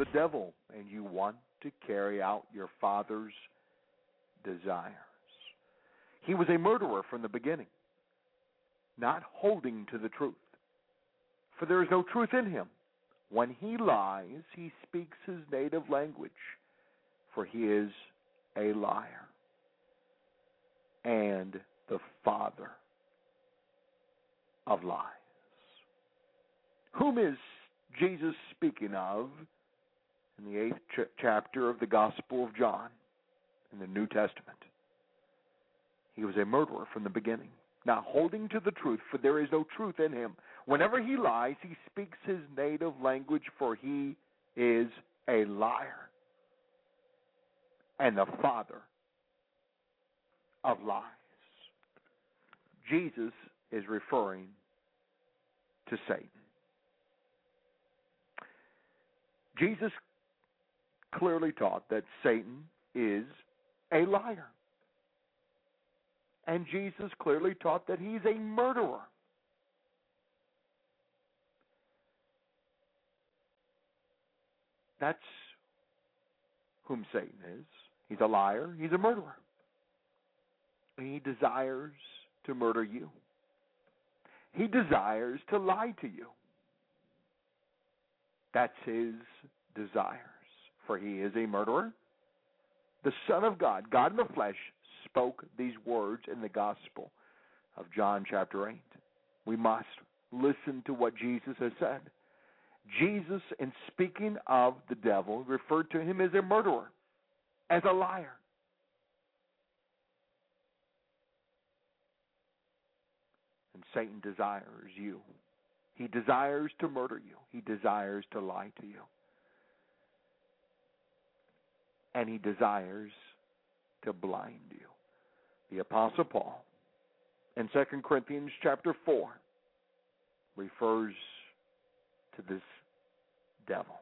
The devil, and you want to carry out your father's desires. He was a murderer from the beginning, not holding to the truth. For there is no truth in him. When he lies, he speaks his native language, for he is a liar and the father of lies. Whom is Jesus speaking of in the eighth ch- chapter of the Gospel of John in the New Testament. He was a murderer from the beginning, not holding to the truth, for there is no truth in him. Whenever he lies, he speaks his native language, for he is a liar and the father of lies. Jesus is referring to Satan. Jesus clearly taught that Satan is a liar. And Jesus clearly taught that he's a murderer. That's whom Satan is. He's a liar, he's a murderer. He desires to murder you. He desires to lie to you. That's his desires. For he is a murderer. The Son of God, God in the flesh, spoke these words in the Gospel of John chapter 8. We must listen to what Jesus has said. Jesus, in speaking of the devil, referred to him as a murderer, as a liar. And Satan desires you. He desires to murder you. He desires to lie to you. And he desires to blind you. The apostle Paul in 2 Corinthians chapter 4 refers to this devil.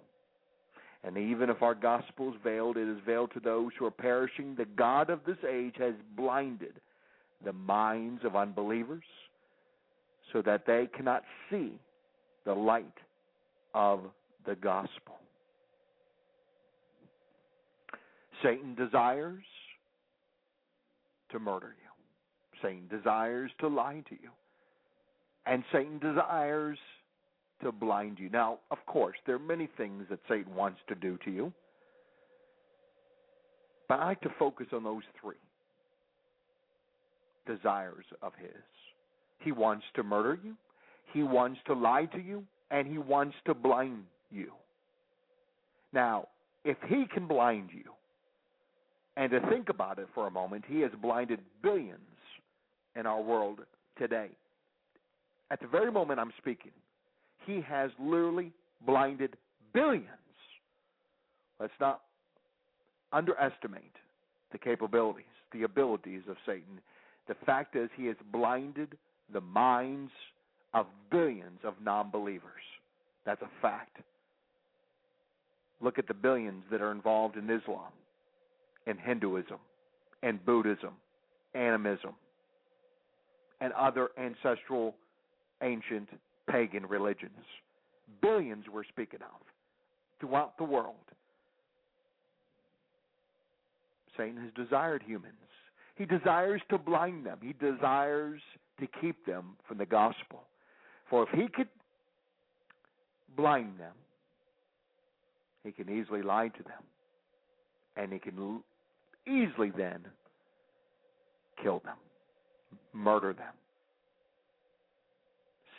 And even if our gospel is veiled, it is veiled to those who are perishing. The God of this age has blinded the minds of unbelievers so that they cannot see the light of the gospel. Satan desires to murder you. Satan desires to lie to you. And Satan desires to blind you. Now, of course, there are many things that Satan wants to do to you. But I like to focus on those three desires of his. He wants to murder you, he wants to lie to you, and he wants to blind you. Now, if he can blind you, and to think about it for a moment, he has blinded billions in our world today. At the very moment I'm speaking, he has literally blinded billions. Let's not underestimate the capabilities, the abilities of Satan. The fact is, he has blinded the minds of billions of non believers. That's a fact. Look at the billions that are involved in Islam, in Hinduism, and Buddhism, animism, and other ancestral ancient pagan religions. Billions we're speaking of throughout the world. Satan has desired humans. He desires to blind them. He desires to keep them from the gospel. For if he could blind them. He can easily lie to them. And he can easily then kill them, murder them,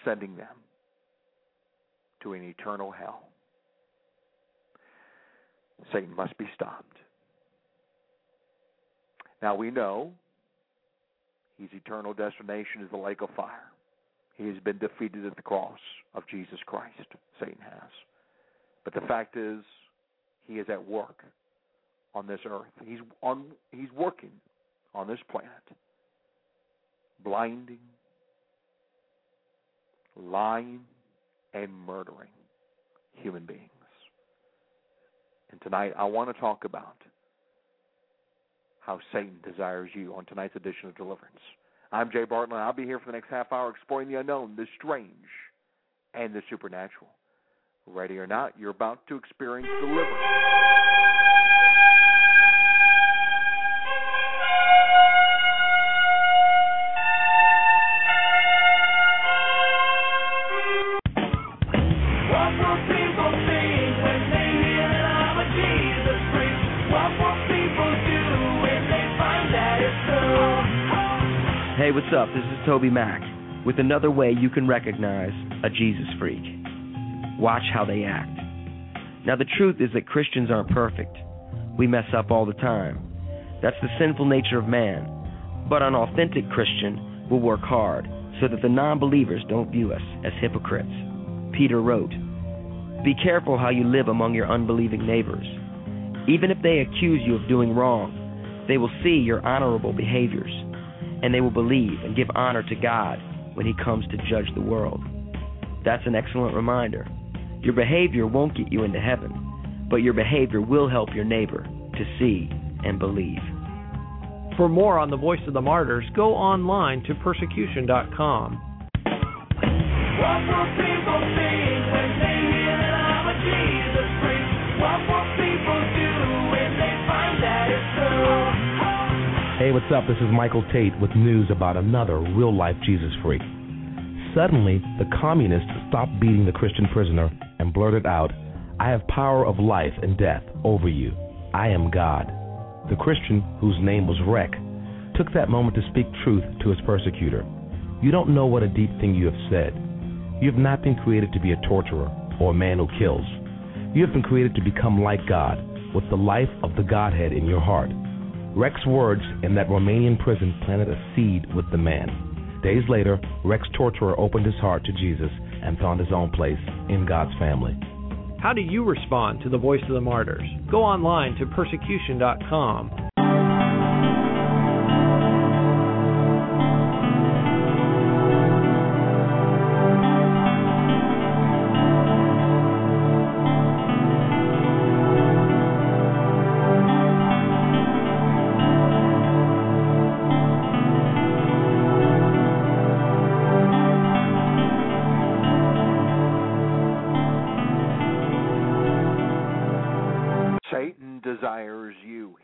sending them to an eternal hell. Satan must be stopped. Now we know his eternal destination is the lake of fire. He has been defeated at the cross of Jesus Christ. Satan has. But the fact is, he is at work on this earth. He's on. He's working on this planet, blinding, lying, and murdering human beings. And tonight, I want to talk about how Satan desires you on tonight's edition of Deliverance. I'm Jay Bartlett. And I'll be here for the next half hour exploring the unknown, the strange, and the supernatural. Ready or not, you're about to experience deliverance. TobyMac with another way you can recognize a Jesus freak. Watch how they act. Now, the truth is that Christians aren't perfect. We mess up all the time. That's the sinful nature of man. But an authentic Christian will work hard so that the non believers don't view us as hypocrites. Peter wrote, Be careful how you live among your unbelieving neighbors. Even if they accuse you of doing wrong, they will see your honorable behaviors and they will believe and give honor to God when He comes to judge the world. That's an excellent reminder. Your behavior won't get you into heaven, but your behavior will help your neighbor to see and believe. For more on the Voice of the Martyrs, go online to persecution.com. What will people think when they hear that I'm a Jesus freak? Hey, what's up? This is Michael Tait with news about another real life Jesus freak. Suddenly, the communists stopped beating the Christian prisoner and blurted out, I have power of life and death over you. I am God. The Christian, whose name was Rek, took that moment to speak truth to his persecutor. You don't know what a deep thing you have said. You have not been created to be a torturer or a man who kills. You have been created to become like God, with the life of the Godhead in your heart. Rek's words in that Romanian prison planted a seed with the man. Days later, Rek's torturer opened his heart to Jesus and found his own place in God's family. How do you respond to the Voice of the Martyrs? Go online to persecution.com.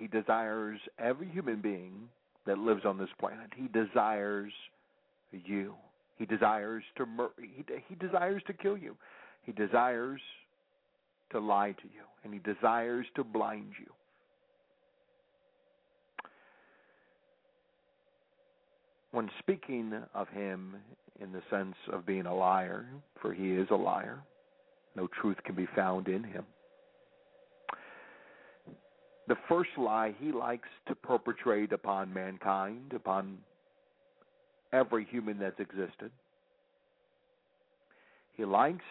He desires every human being that lives on this planet. He desires you. He desires to mur- he he desires to kill you. He desires to lie to you and he desires to blind you. When speaking of him in the sense of being a liar, for he is a liar, no truth can be found in him the first lie he likes to perpetrate upon mankind, upon every human that's existed. He likes,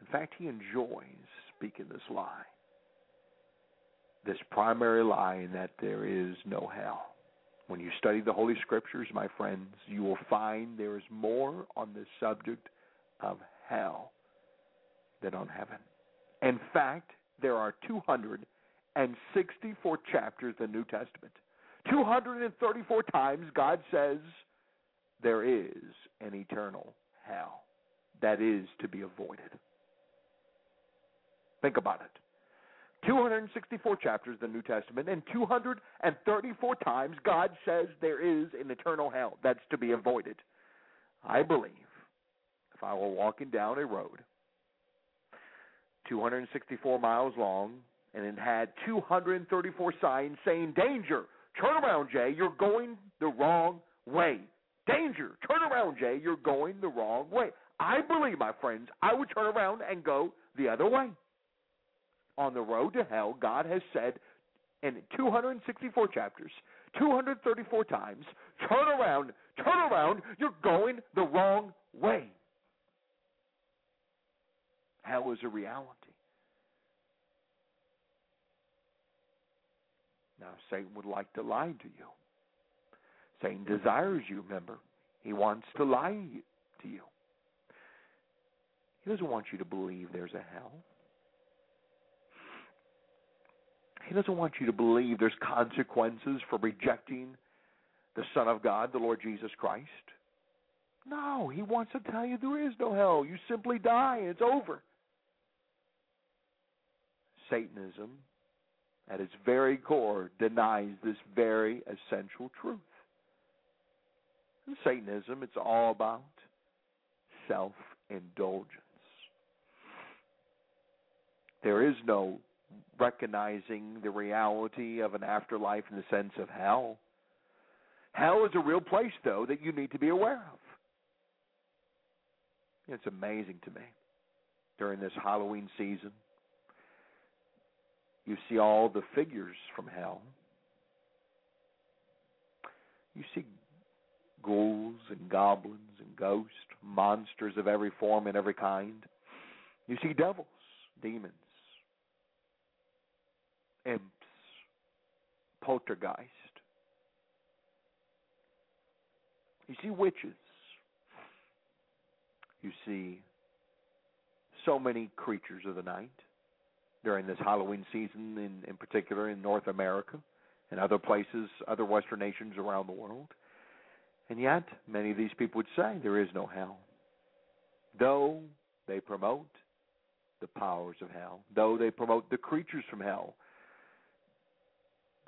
in fact, he enjoys speaking this lie. This primary lie in that there is no hell. When you study the Holy Scriptures, my friends, you will find there is more on the subject of hell than on heaven. In fact, there are 264 chapters in the New Testament. 234 times God says there is an eternal hell that is to be avoided. Think about it. 264 chapters in the New Testament, and 234 times God says there is an eternal hell that's to be avoided. I believe if I were walking down a road 264 miles long, and it had 234 signs saying, Danger! Turn around, Jay, you're going the wrong way. Danger! Turn around, Jay, you're going the wrong way. I believe, my friends, I would turn around and go the other way. On the road to hell, God has said in 264 chapters, 234 times, turn around, turn around, you're going the wrong way. Hell is a reality. Now, Satan would like to lie to you. Satan desires you, remember. He wants to lie to you. He doesn't want you to believe there's a hell. He doesn't want you to believe there's consequences for rejecting the Son of God, the Lord Jesus Christ. No, he wants to tell you there is no hell. You simply die it's over. Satanism, at its very core, denies this very essential truth. In Satanism, it's all about self indulgence. There is no recognizing the reality of an afterlife in the sense of hell. Hell is a real place, though, that you need to be aware of. It's amazing to me during this Halloween season. You see all the figures from hell. You see ghouls and goblins and ghosts, monsters of every form and every kind. You see devils, demons, imps, poltergeist. You see witches. You see so many creatures of the night during this Halloween season, in, in particular in North America and other places, other Western nations around the world. And yet, many of these people would say there is no hell. Though they promote the powers of hell, though they promote the creatures from hell,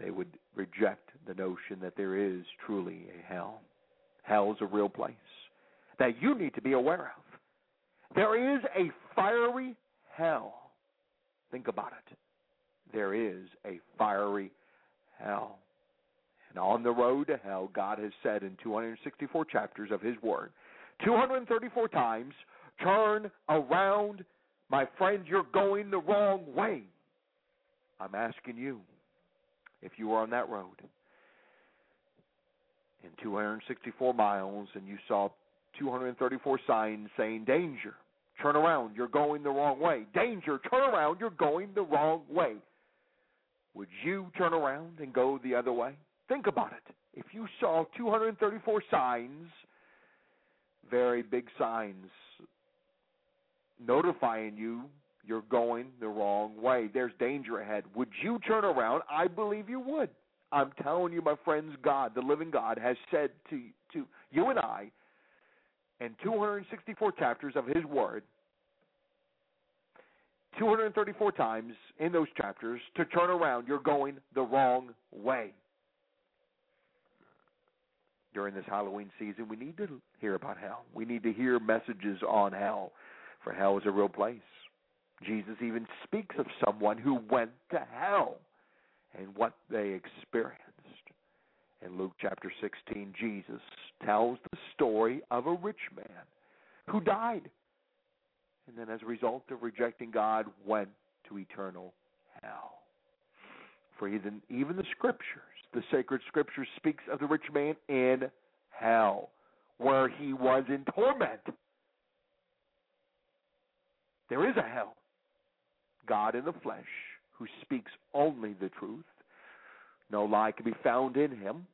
they would reject the notion that there is truly a hell. Hell is a real place that you need to be aware of. There is a fiery hell. Think about it. There is a fiery hell. And on the road to hell, God has said in 264 chapters of His Word, 234 times, turn around. My friend, you're going the wrong way. I'm asking you, if you were on that road in 264 miles and you saw 234 signs saying danger, turn around, you're going the wrong way. Danger, turn around, you're going the wrong way. Would you turn around and go the other way? Think about it. If you saw 234 signs, very big signs, notifying you you're going the wrong way, there's danger ahead, would you turn around? I believe you would. I'm telling you, my friends, God, the living God, has said to to you and I in 264 chapters of His Word, 234 times in those chapters, to turn around. You're going the wrong way. During this Halloween season, we need to hear about hell. We need to hear messages on hell, for hell is a real place. Jesus even speaks of someone who went to hell and what they experienced. In Luke chapter 16, Jesus tells the story of a rich man who died and then as a result of rejecting God went to eternal hell. For even, even the scriptures, the sacred scripture speaks of the rich man in hell, where he was in torment. There is a hell. God in the flesh, who speaks only the truth. No lie can be found in him.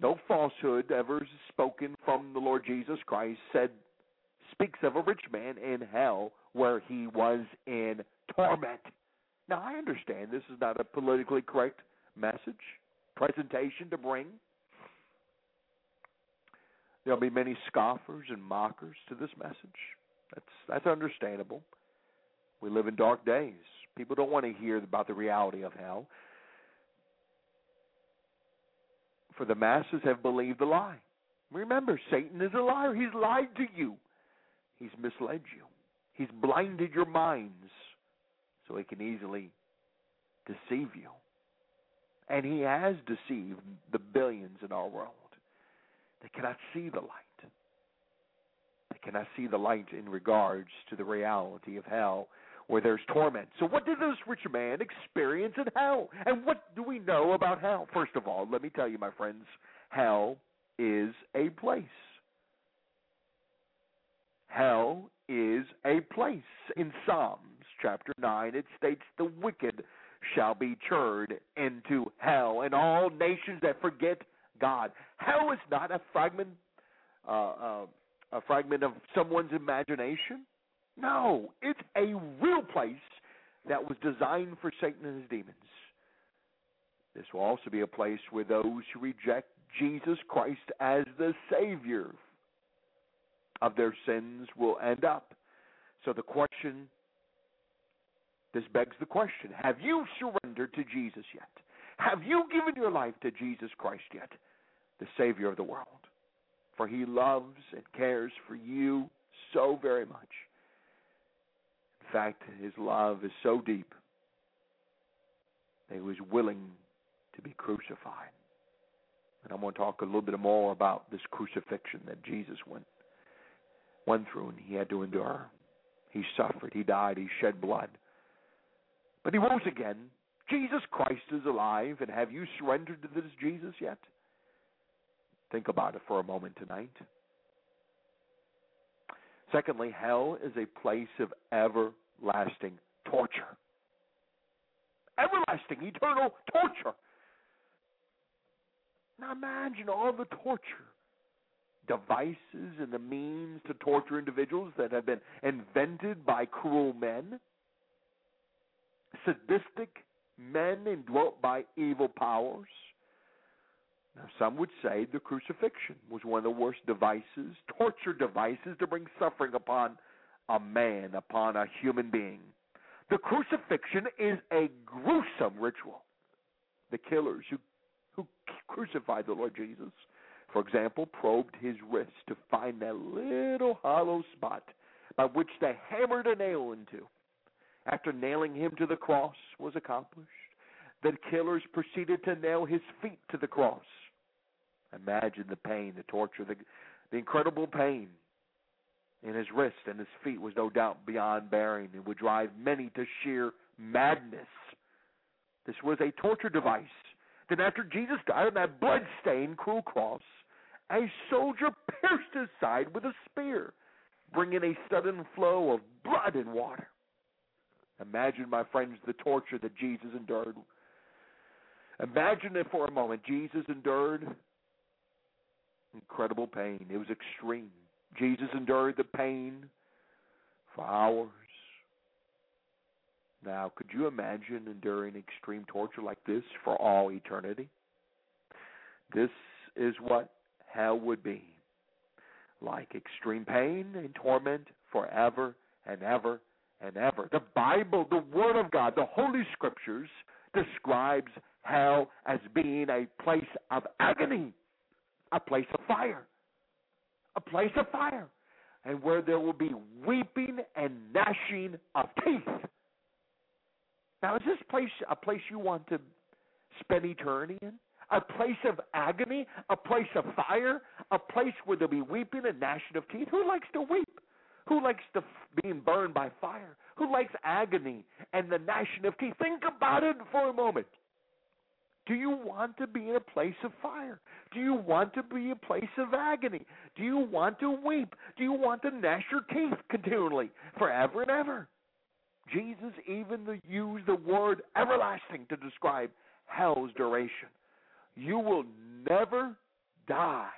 No falsehood ever spoken from the Lord Jesus Christ said speaks of a rich man in hell where he was in torment. Now I understand this is not a politically correct message, presentation to bring. There'll be many scoffers and mockers to this message. That's that's understandable. We live in dark days. People don't want to hear about the reality of hell. For the masses have believed the lie. Remember, Satan is a liar. He's lied to you. He's misled you. He's blinded your minds so he can easily deceive you. And he has deceived the billions in our world. They cannot see the light. They cannot see the light in regards to the reality of hell where there's torment. So, what did this rich man experience in hell? And what do we know about hell? First of all, let me tell you, my friends, hell is a place. Hell is a place. In Psalms chapter 9, it states, The wicked shall be churned into hell, and all nations that forget God. Hell is not a fragment, uh, uh, a fragment of someone's imagination. No, it's a real place that was designed for Satan and his demons. This will also be a place where those who reject Jesus Christ as the Savior of their sins will end up. So the question, this begs the question have you surrendered to Jesus yet? Have you given your life to Jesus Christ yet, the Savior of the world? For he loves and cares for you so very much. Fact, his love is so deep that he was willing to be crucified. And I'm going to talk a little bit more about this crucifixion that Jesus went went through and he had to endure. He suffered, he died, he shed blood. But he rose again. Jesus Christ is alive, and have you surrendered to this Jesus yet? Think about it for a moment tonight. Secondly, hell is a place of everlasting torture. Everlasting, eternal torture. Now imagine all the torture, devices, and the means to torture individuals that have been invented by cruel men, sadistic men indwelt by evil powers. Now, some would say the crucifixion was one of the worst devices, torture devices to bring suffering upon a man, upon a human being. The crucifixion is a gruesome ritual. The killers who, who crucified the Lord Jesus, for example, probed his wrist to find that little hollow spot by which they hammered a nail into. After nailing him to the cross was accomplished, the killers proceeded to nail his feet to the cross. Imagine the pain, the torture, the, the incredible pain in his wrist and his feet was no doubt beyond bearing and would drive many to sheer madness. This was a torture device. Then, after Jesus died on that blood-stained, cruel cross, a soldier pierced his side with a spear, bringing a sudden flow of blood and water. Imagine, my friends, the torture that Jesus endured. Imagine it for a moment. Jesus endured incredible pain. It was extreme. Jesus endured the pain for hours. Now, could you imagine enduring extreme torture like this for all eternity? This is what hell would be like extreme pain and torment forever and ever and ever. The Bible, the Word of God, the Holy Scriptures describes hell as being a place of agony, a place of fire, a place of fire, and where there will be weeping and gnashing of teeth. Now, is this place a place you want to spend eternity in? A place of agony, a place of fire, a place where there'll be weeping and gnashing of teeth. Who likes to weep? Who likes to being burned by fire? Who likes agony and the gnashing of teeth? Think about it for a moment. Do you want to be in a place of fire? Do you want to be a place of agony? Do you want to weep? Do you want to gnash your teeth continually, forever and ever? Jesus even used the word everlasting to describe hell's duration. You will never die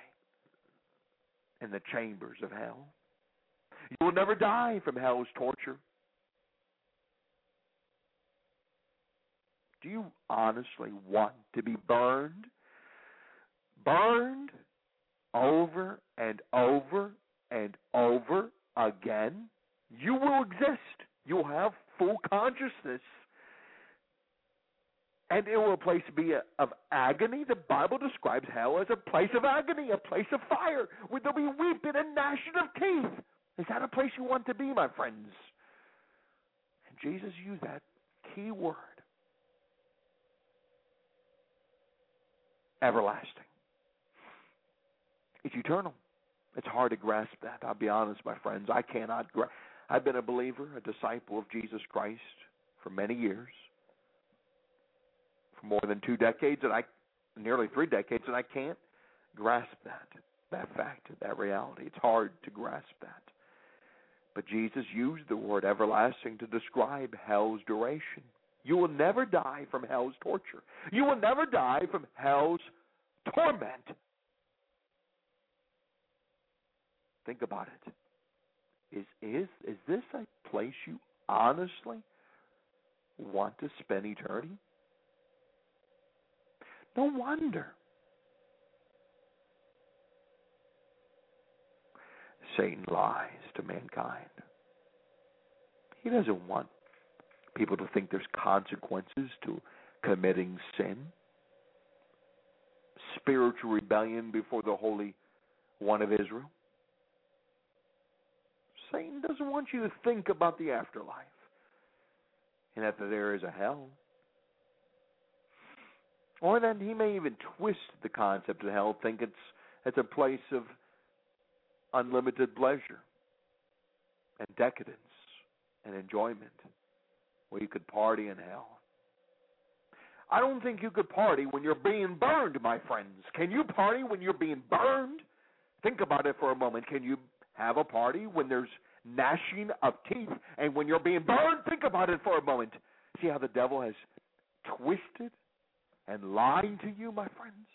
in the chambers of hell. You will never die from hell's torture. Do you honestly want to be burned? Burned over and over and over again? You will exist. You'll have full consciousness. And it will place be a, of agony. The Bible describes hell as a place of agony, a place of fire, where there'll be weeping and gnashing of teeth. Is that a place you want to be, my friends? And Jesus used that key word everlasting. It's eternal. It's hard to grasp that. I'll be honest, my friends. I cannot grasp. I've been a believer, a disciple of Jesus Christ for many years, for more than two decades, and I, nearly three decades, and I can't grasp that, that fact, that reality. It's hard to grasp that. But Jesus used the word everlasting to describe hell's duration. You will never die from hell's torture. You will never die from hell's torment. Think about it. Is is is this a place you honestly want to spend eternity? No wonder. Satan lies to mankind. He doesn't want people to think there's consequences to committing sin, spiritual rebellion before the Holy One of Israel. Satan doesn't want you to think about the afterlife and that there is a hell. Or that he may even twist the concept of hell, think it's it's a place of unlimited pleasure and decadence and enjoyment where you could party in hell. I don't think you could party when you're being burned, my friends. Can you party when you're being burned? Think about it for a moment. Can you have a party when there's gnashing of teeth and when you're being burned? Think about it for a moment. See how the devil has twisted and lied to you, my friends?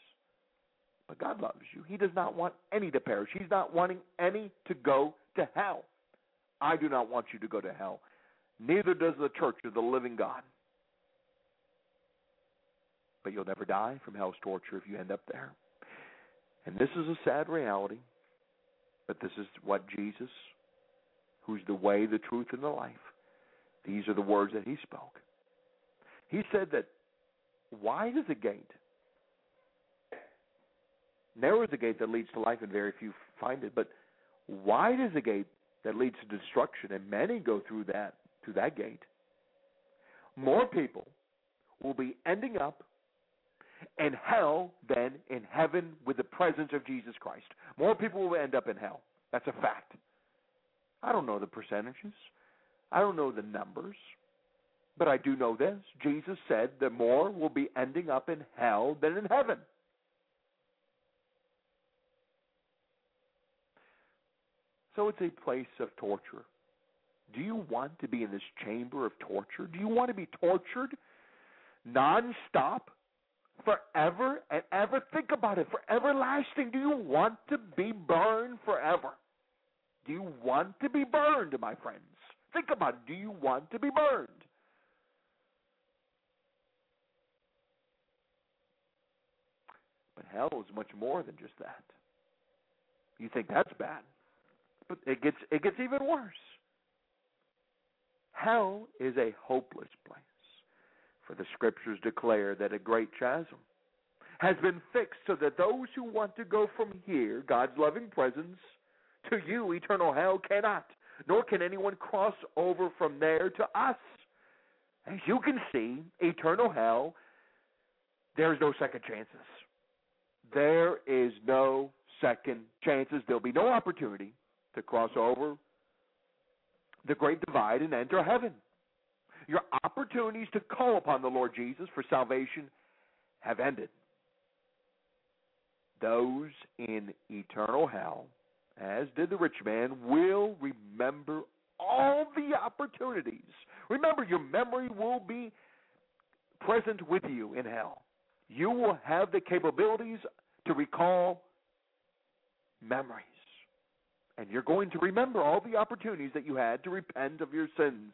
But God loves you. He does not want any to perish. He's not wanting any to go to hell. I do not want you to go to hell. Neither does the church of the living God. But you'll never die from hell's torture if you end up there. And this is a sad reality, but this is what Jesus, who's the way, the truth, and the life, these are the words that he spoke. He said that wide is the gate, narrow is the gate that leads to life, and very few find it. But wide is the gate that leads to destruction, and many go through that that gate. More people will be ending up in hell than in heaven with the presence of Jesus Christ. More people will end up in hell. That's a fact. I don't know the percentages. I don't know the numbers. But I do know this. Jesus said that more will be ending up in hell than in heaven. So it's a place of torture. Do you want to be in this chamber of torture? Do you want to be tortured nonstop forever and ever? Think about it for everlasting. Do you want to be burned forever? Do you want to be burned, my friends? Think about it. Do you want to be burned? But hell is much more than just that. You think that's bad. But it gets it gets even worse. Hell is a hopeless place. For the scriptures declare that a great chasm has been fixed so that those who want to go from here, God's loving presence, to you, eternal hell, cannot, nor can anyone cross over from there to us. As you can see, eternal hell, there's no second chances. There is no second chances. There'll be no opportunity to cross over the great divide and enter heaven. Your opportunities to call upon the Lord Jesus for salvation have ended. Those in eternal hell, as did the rich man, will remember all the opportunities. Remember, your memory will be present with you in hell. You will have the capabilities to recall memories. And you're going to remember all the opportunities that you had to repent of your sins.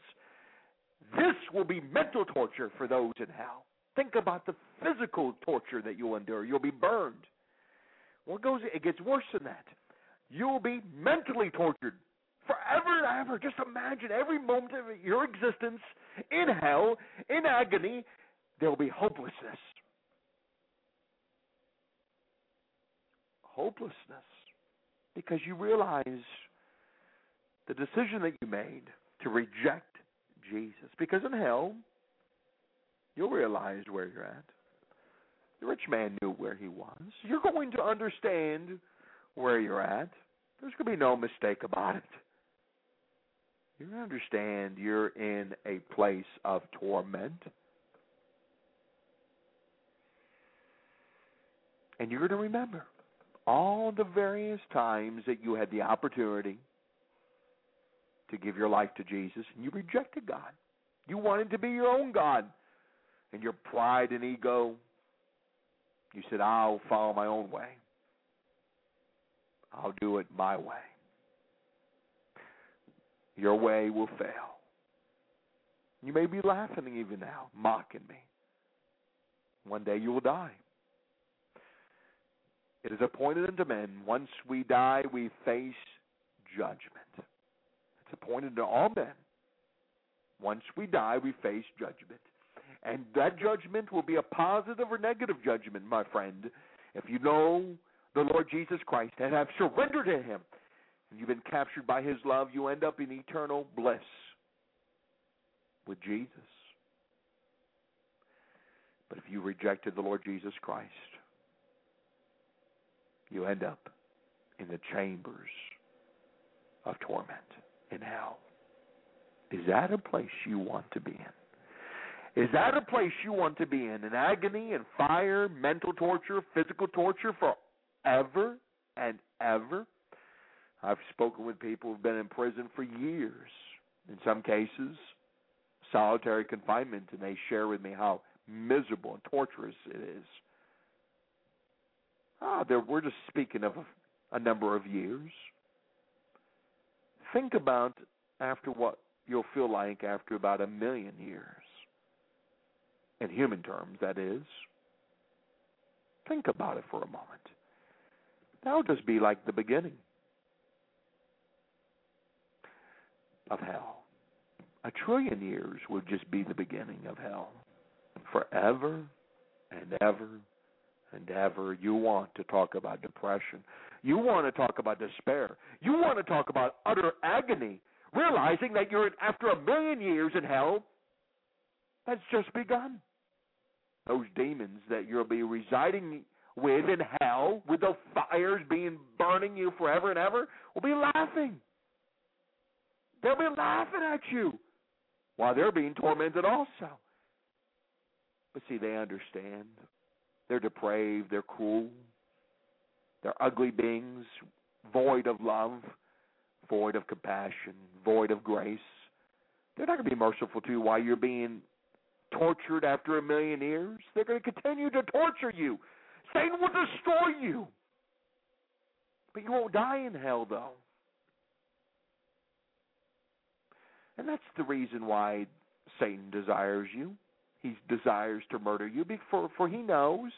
This will be mental torture for those in hell. Think about the physical torture that you'll endure. You'll be burned. What goes it gets worse than that. You'll be mentally tortured forever and ever. Just imagine every moment of your existence in hell, in agony, there will be hopelessness. Hopelessness because you realize the decision that you made to reject Jesus. Because in hell, you'll realize where you're at. The rich man knew where he was. You're going to understand where you're at. There's going to be no mistake about it. You're going to understand you're in a place of torment. And you're going to remember all the various times that you had the opportunity to give your life to Jesus and you rejected God. You wanted to be your own God. And your pride and ego, you said, I'll follow my own way. I'll do it my way. Your way will fail. You may be laughing even now, mocking me. One day you will die. It is appointed unto men, once we die, we face judgment. It's appointed to all men. Once we die, we face judgment. And that judgment will be a positive or negative judgment, my friend. If you know the Lord Jesus Christ and have surrendered to Him, and you've been captured by His love, you end up in eternal bliss with Jesus. But if you rejected the Lord Jesus Christ, you end up in the chambers of torment in hell. Is that a place you want to be in? Is that a place you want to be in? In agony and fire, mental torture, physical torture forever and ever? I've spoken with people who've been in prison for years, in some cases, solitary confinement, and they share with me how miserable and torturous it is. Ah, there, we're just speaking of a, a number of years. Think about after what you'll feel like after about a million years. In human terms, that is. Think about it for a moment. That'll just be like the beginning of hell. A trillion years would just be the beginning of hell. Forever and ever and ever. You want to talk about depression. You want to talk about despair. You want to talk about utter agony, realizing that you're after a million years in hell. That's just begun. Those demons that you'll be residing with in hell, with the fires being burning you forever and ever, will be laughing. They'll be laughing at you while they're being tormented also. But see, they understand. They're depraved, they're cruel, they're ugly beings, void of love, void of compassion, void of grace. They're not going to be merciful to you while you're being tortured after a million years. They're going to continue to torture you. Satan will destroy you. But you won't die in hell, though. And that's the reason why Satan desires you. He desires to murder you, for, for he knows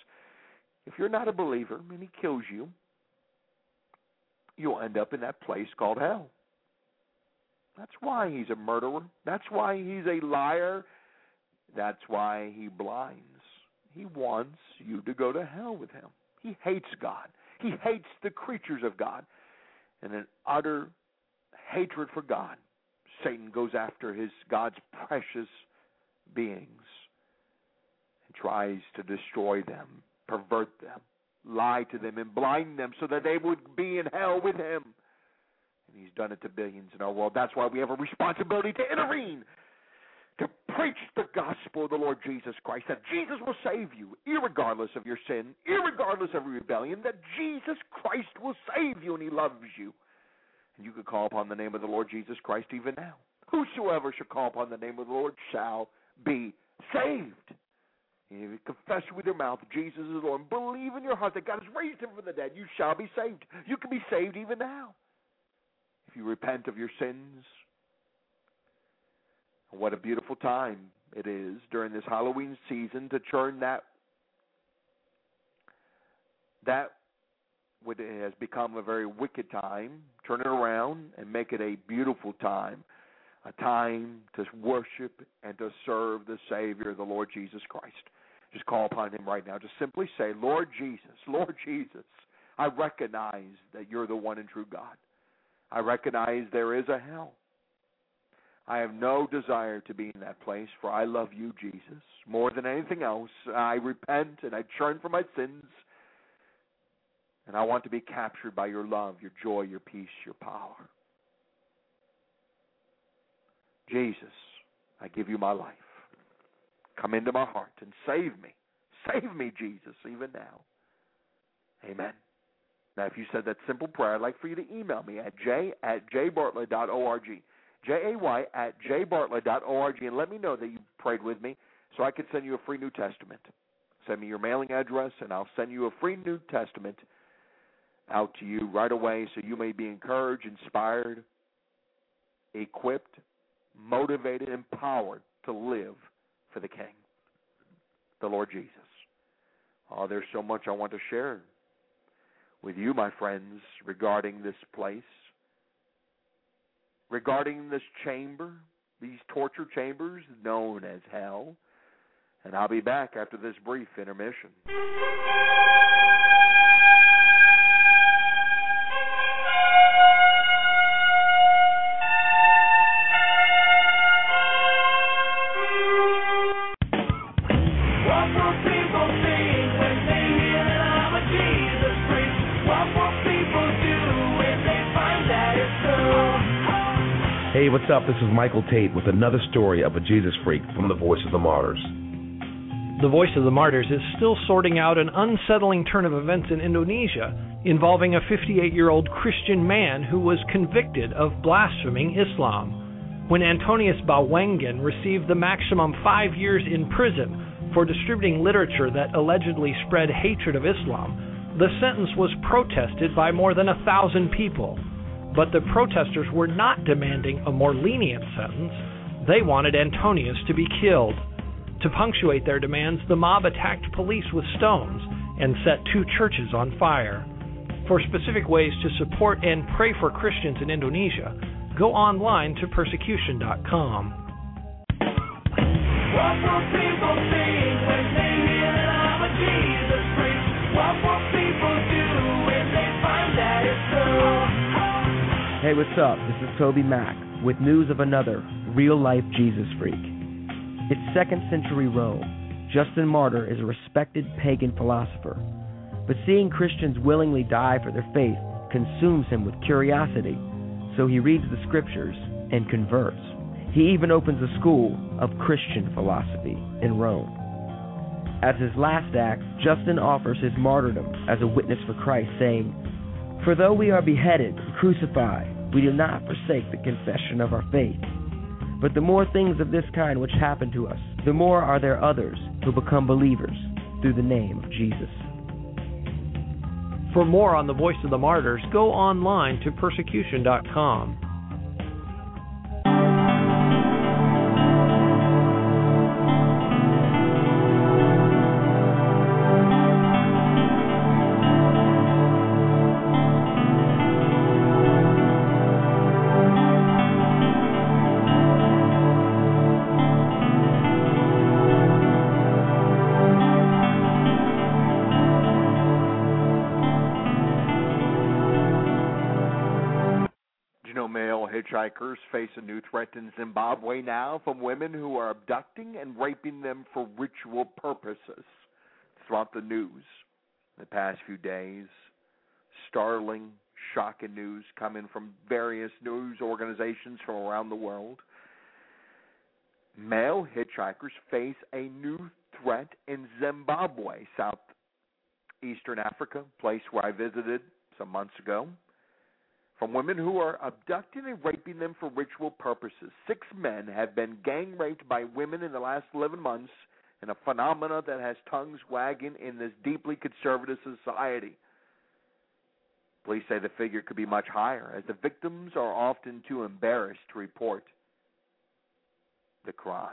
if you're not a believer and he kills you, you'll end up in that place called hell. That's why he's a murderer. That's why he's a liar. That's why he blinds. He wants you to go to hell with him. He hates God. He hates the creatures of God. And an utter hatred for God Satan goes after his God's precious beings tries to destroy them, pervert them, lie to them, and blind them so that they would be in hell with him. And he's done it to billions in our world. That's why we have a responsibility to intervene, to preach the gospel of the Lord Jesus Christ, that Jesus will save you, regardless of your sin, regardless of your rebellion, that Jesus Christ will save you and he loves you. And you could call upon the name of the Lord Jesus Christ even now. Whosoever shall call upon the name of the Lord shall be saved. You confess with your mouth Jesus is Lord and believe in your heart that God has raised him from the dead, you shall be saved. You can be saved even now. If you repent of your sins. What a beautiful time it is during this Halloween season to turn that that what has become a very wicked time, turn it around and make it a beautiful time, a time to worship and to serve the Savior, the Lord Jesus Christ. Just call upon Him right now. Just simply say, Lord Jesus, Lord Jesus, I recognize that you're the one and true God. I recognize there is a hell. I have no desire to be in that place, for I love you, Jesus, more than anything else. I repent and I turn from my sins. And I want to be captured by your love, your joy, your peace, your power. Jesus, I give you my life. Come into my heart and save me. Save me, Jesus, even now. Amen. Now, if you said that simple prayer, I'd like for you to email me at j at jbartlett.org. J-A-Y at jbartlett.org and let me know that you prayed with me so I could send you a free New Testament. Send me your mailing address and I'll send you a free New Testament out to you right away so you may be encouraged, inspired, equipped, motivated, empowered to live for the King, the Lord Jesus. Oh, there's so much I want to share with you, my friends, regarding this place regarding this chamber, these torture chambers known as hell. And I'll be back after this brief intermission. Up? This is Michael Tait with another story of a Jesus freak from the Voice of the Martyrs. The Voice of the Martyrs is still sorting out an unsettling turn of events in Indonesia involving a 58 year old Christian man who was convicted of blaspheming Islam. When Antonius Bawengan received the maximum five years in prison for distributing literature that allegedly spread hatred of Islam, the sentence was protested by more than a thousand people. But the protesters were not demanding a more lenient sentence. They wanted Antonius to be killed. To punctuate their demands, the mob attacked police with stones and set two churches on fire. For specific ways to support and pray for Christians in Indonesia, go online to persecution.com. What will people when they hear that I'm a Jesus? What will Hey, what's up? This is TobyMac with news of another real life Jesus freak. It's second century Rome. Justin Martyr is a respected pagan philosopher. But seeing Christians willingly die for their faith consumes him with curiosity, so he reads the scriptures and converts. He even opens a school of Christian philosophy in Rome. As his last act, Justin offers his martyrdom as a witness for Christ, saying, For though we are beheaded crucified, we do not forsake the confession of our faith. But the more things of this kind which happen to us, the more are there others who become believers through the name of Jesus. For more on the Voice of the Martyrs, go online to persecution.com. face a new threat in Zimbabwe now from women who are abducting and raping them for ritual purposes? Throughout the news the past few days, startling, shocking news coming from various news organizations from around the world. Male hitchhikers face a new threat in Zimbabwe, southeastern Africa, place where I visited some months ago from women who are abducting and raping them for ritual purposes. Six men have been gang raped by women in the last 11 months, in a phenomena that has tongues wagging in this deeply conservative society. Police say the figure could be much higher, as the victims are often too embarrassed to report the crime.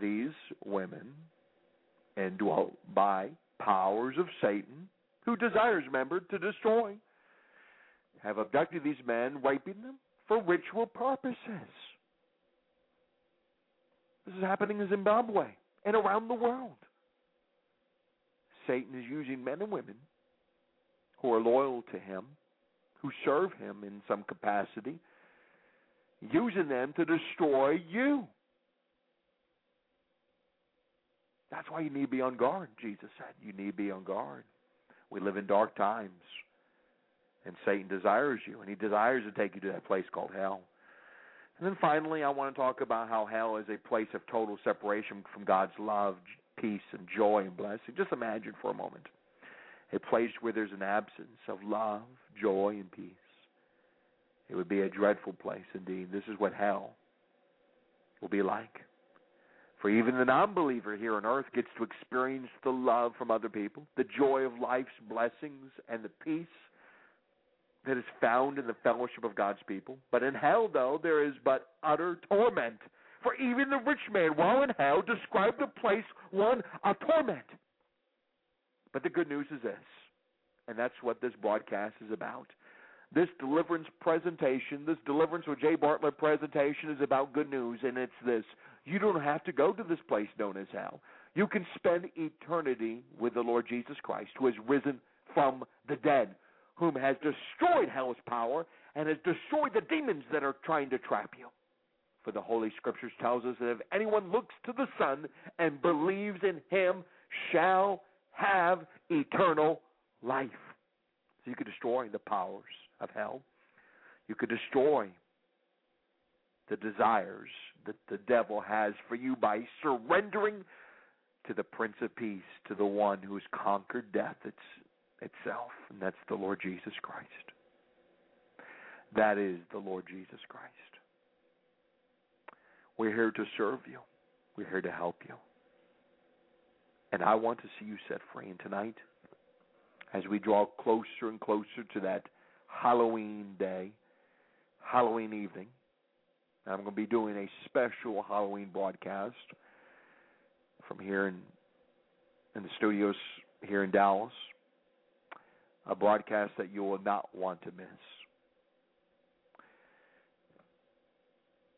These women and indwelt by powers of Satan, who desires, remember, to destroy, have abducted these men, raping them for ritual purposes. This is happening in Zimbabwe and around the world. Satan is using men and women who are loyal to him who serve him in some capacity, using them to destroy you. That's why you need to be on guard, Jesus said. You need to be on guard. We live in dark times, and Satan desires you, and he desires to take you to that place called hell. And then finally, I want to talk about how hell is a place of total separation from God's love, peace, and joy and blessing. Just imagine for a moment a place where there's an absence of love, joy, and peace. It would be a dreadful place indeed. This is what hell will be like. For even the non believer here on earth gets to experience the love from other people, the joy of life's blessings, and the peace that is found in the fellowship of God's people. But in hell, though, there is but utter torment. For even the rich man, while in hell, described the place one a torment. But the good news is this, and that's what this broadcast is about. This deliverance presentation, this deliverance with Jay Bartlett presentation is about good news, and it's this. You don't have to go to this place known as hell. You can spend eternity with the Lord Jesus Christ, who has risen from the dead, whom has destroyed hell's power and has destroyed the demons that are trying to trap you. For the Holy Scriptures tells us that if anyone looks to the Son and believes in him, shall have eternal life. So you could destroy the powers of hell. You could destroy the desires that the devil has for you by surrendering to the Prince of Peace, to the one who has conquered death it's, itself, and that's the Lord Jesus Christ. That is the Lord Jesus Christ. We're here to serve you. We're here to help you. And I want to see you set free. And tonight, as we draw closer and closer to that Halloween day, Halloween evening, I'm going to be doing a special Halloween broadcast from here in in the studios here in Dallas. A broadcast that you will not want to miss.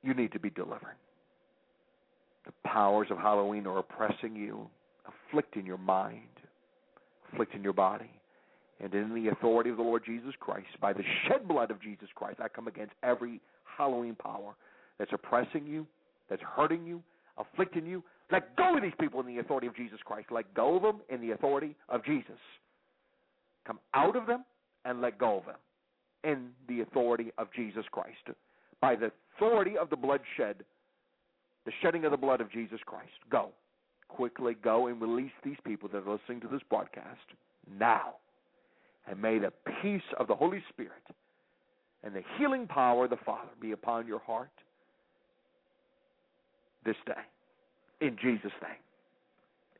You need to be delivered. The powers of Halloween are oppressing you, afflicting your mind, afflicting your body. And in the authority of the Lord Jesus Christ, by the shed blood of Jesus Christ, I come against every Halloween power that's oppressing you, that's hurting you, afflicting you. Let go of these people in the authority of Jesus Christ. Let go of them in the authority of Jesus. Come out of them and let go of them in the authority of Jesus Christ. By the authority of the blood shed, the shedding of the blood of Jesus Christ. Go. Quickly go and release these people that are listening to this broadcast now. And may the peace of the Holy Spirit and the healing power of the Father be upon your heart this day. In Jesus' name.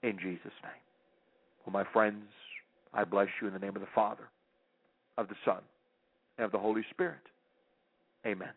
In Jesus' name. Well, my friends, I bless you in the name of the Father, of the Son, and of the Holy Spirit. Amen.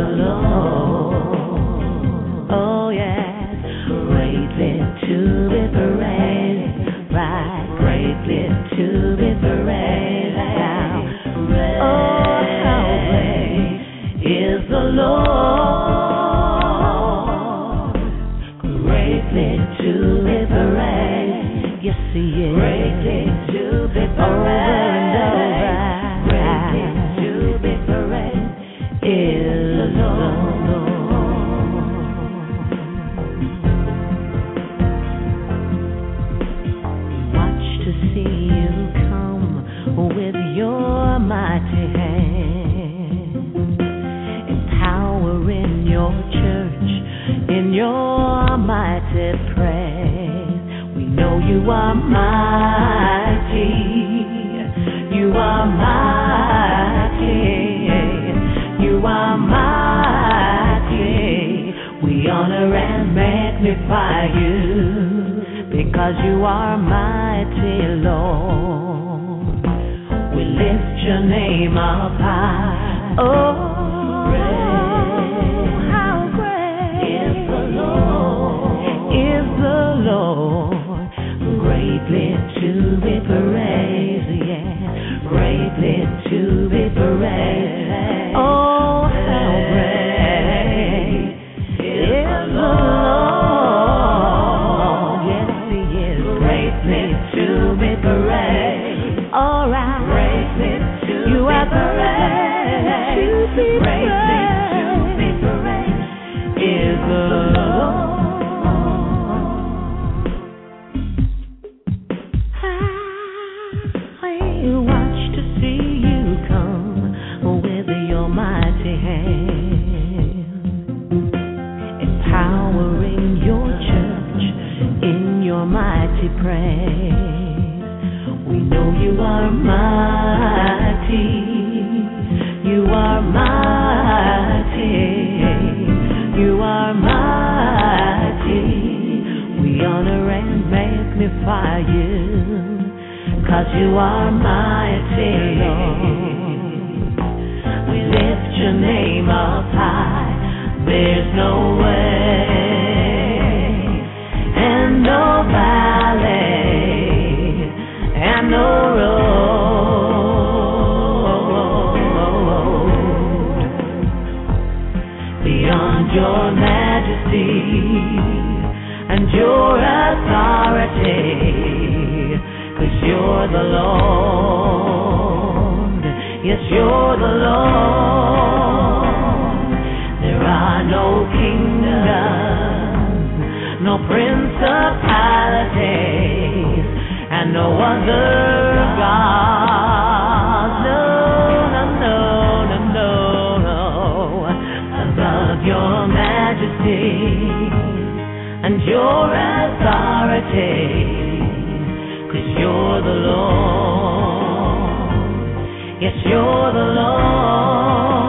alone. you on your majesty and your authority. Cause you're the Lord. Yes, you're the Lord. There are no kingdoms, no principalities, and no other God. your authority. Cause you're the Lord. Yes, you're the Lord.